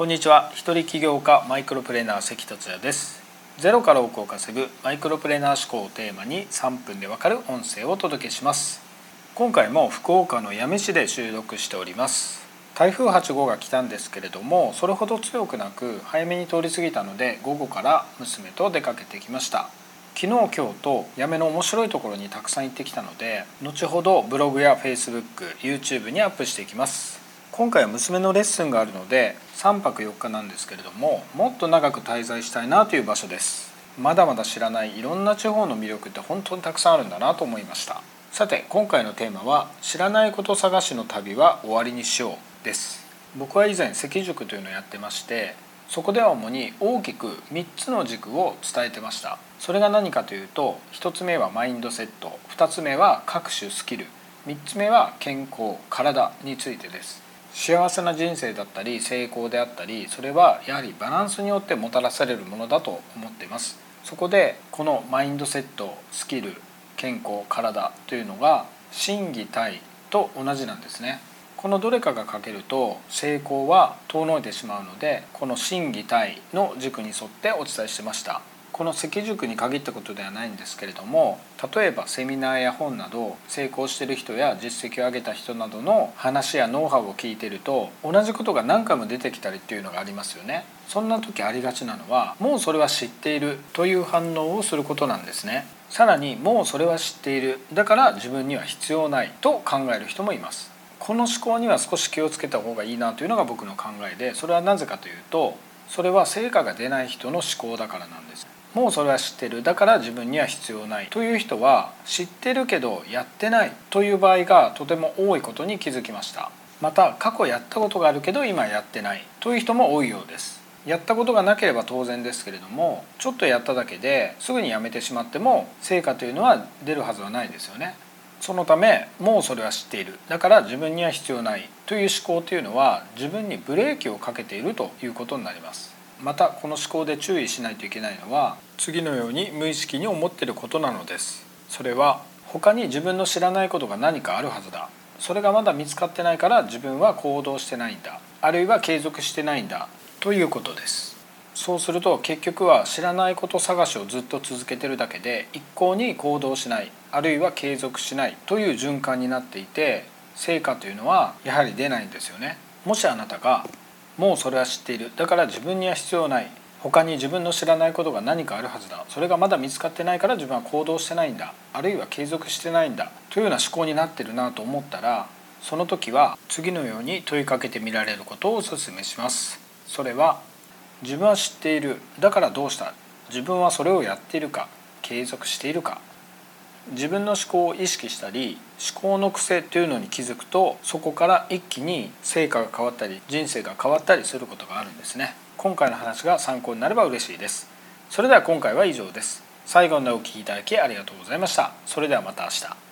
こんにちは。一人起業家マイクロプレーナー関達也です。ゼロから多くを稼ぐマイクロプレーナー思考をテーマに3分でわかる音声をお届けします。今回も福岡の八女市で収録しております。台風8号が来たんですけれどもそれほど強くなく早めに通り過ぎたので午後から娘と出かけてきました。昨日今日とやめの面白いところにたくさん行ってきたので後ほどブログや FacebookYouTube にアップしていきます。今回は娘のレッスンがあるので3泊4日なんですけれどももっと長く滞在したいなという場所です。まだまだ知らないいろんな地方の魅力って本当にたくさんあるんだなと思いました。さて今回のテーマは「知らないこと探しの旅は終わりにしよう」です。僕は以前赤塾というのをやってましてそこでは主に大きく3つの軸を伝えてました。それが何かというと1つ目はマインドセット2つ目は各種スキル3つ目は健康体についてです。幸せな人生だったり成功であったりそれはやはりバランスによってもたらされるものだと思っています。そこでこのマインドセットスキル健康体というのが心技体と同じなんですね。このどれかが欠けると成功は遠のいてしまうのでこの心技体の軸に沿ってお伝えしてました。この赤塾に限ったことではないんですけれども例えばセミナーや本など成功してる人や実績を上げた人などの話やノウハウを聞いてると同じことが何回も出てきたりっていうのがありますよね。そんな時ありがちなのはもうそれは知っているという反応をすることなんですね。さらにもうそれは知っている。だから自分には必要ないと考える人もいます。この思考には少し気をつけた方がいいなというのが僕の考えでそれはなぜかというとそれは成果が出ない人の思考だからなんです。もうそれは知ってる。だから自分には必要ない。という人は知ってるけどやってないという場合がとても多いことに気づきました。また過去やったことがあるけど今やってないという人も多いようです。やったことがなければ当然ですけれどもちょっとやっただけですぐにやめてしまっても成果というのは出るはずはないですよね。そのためもうそれは知っている。だから自分には必要ないという思考というのは自分にブレーキをかけているということになります。またこの思考で注意しないといけないのは次のように無意識に思っていることなのです。それは他に自分の知らないことが何かあるはずだ。それがまだ見つかってないから自分は行動してないんだ。あるいは継続してないんだ。ということです。そうすると結局は知らないこと探しをずっと続けてるだけで一向に行動しないあるいは継続しないという循環になっていて成果というのはやはり出ないんですよね。もしあなたがもうそれは知っている。だから自分には必要ない。他に自分の知らないことが何かあるはずだ。それがまだ見つかってないから自分は行動してないんだ。あるいは継続してないんだ。というような思考になってるなと思ったらその時は次のように問いかけてみられることをお勧めします。それは自分は知っている。だからどうした？自分はそれをやっているか？継続しているか？自分の思考を意識したり思考の癖というのに気づくとそこから一気に成果が変わったり人生が変わったりすることがあるんですね。今回の話が参考になれば嬉しいです。それでは今回は以上です。最後までお聴きいただきありがとうございました。それではまた明日。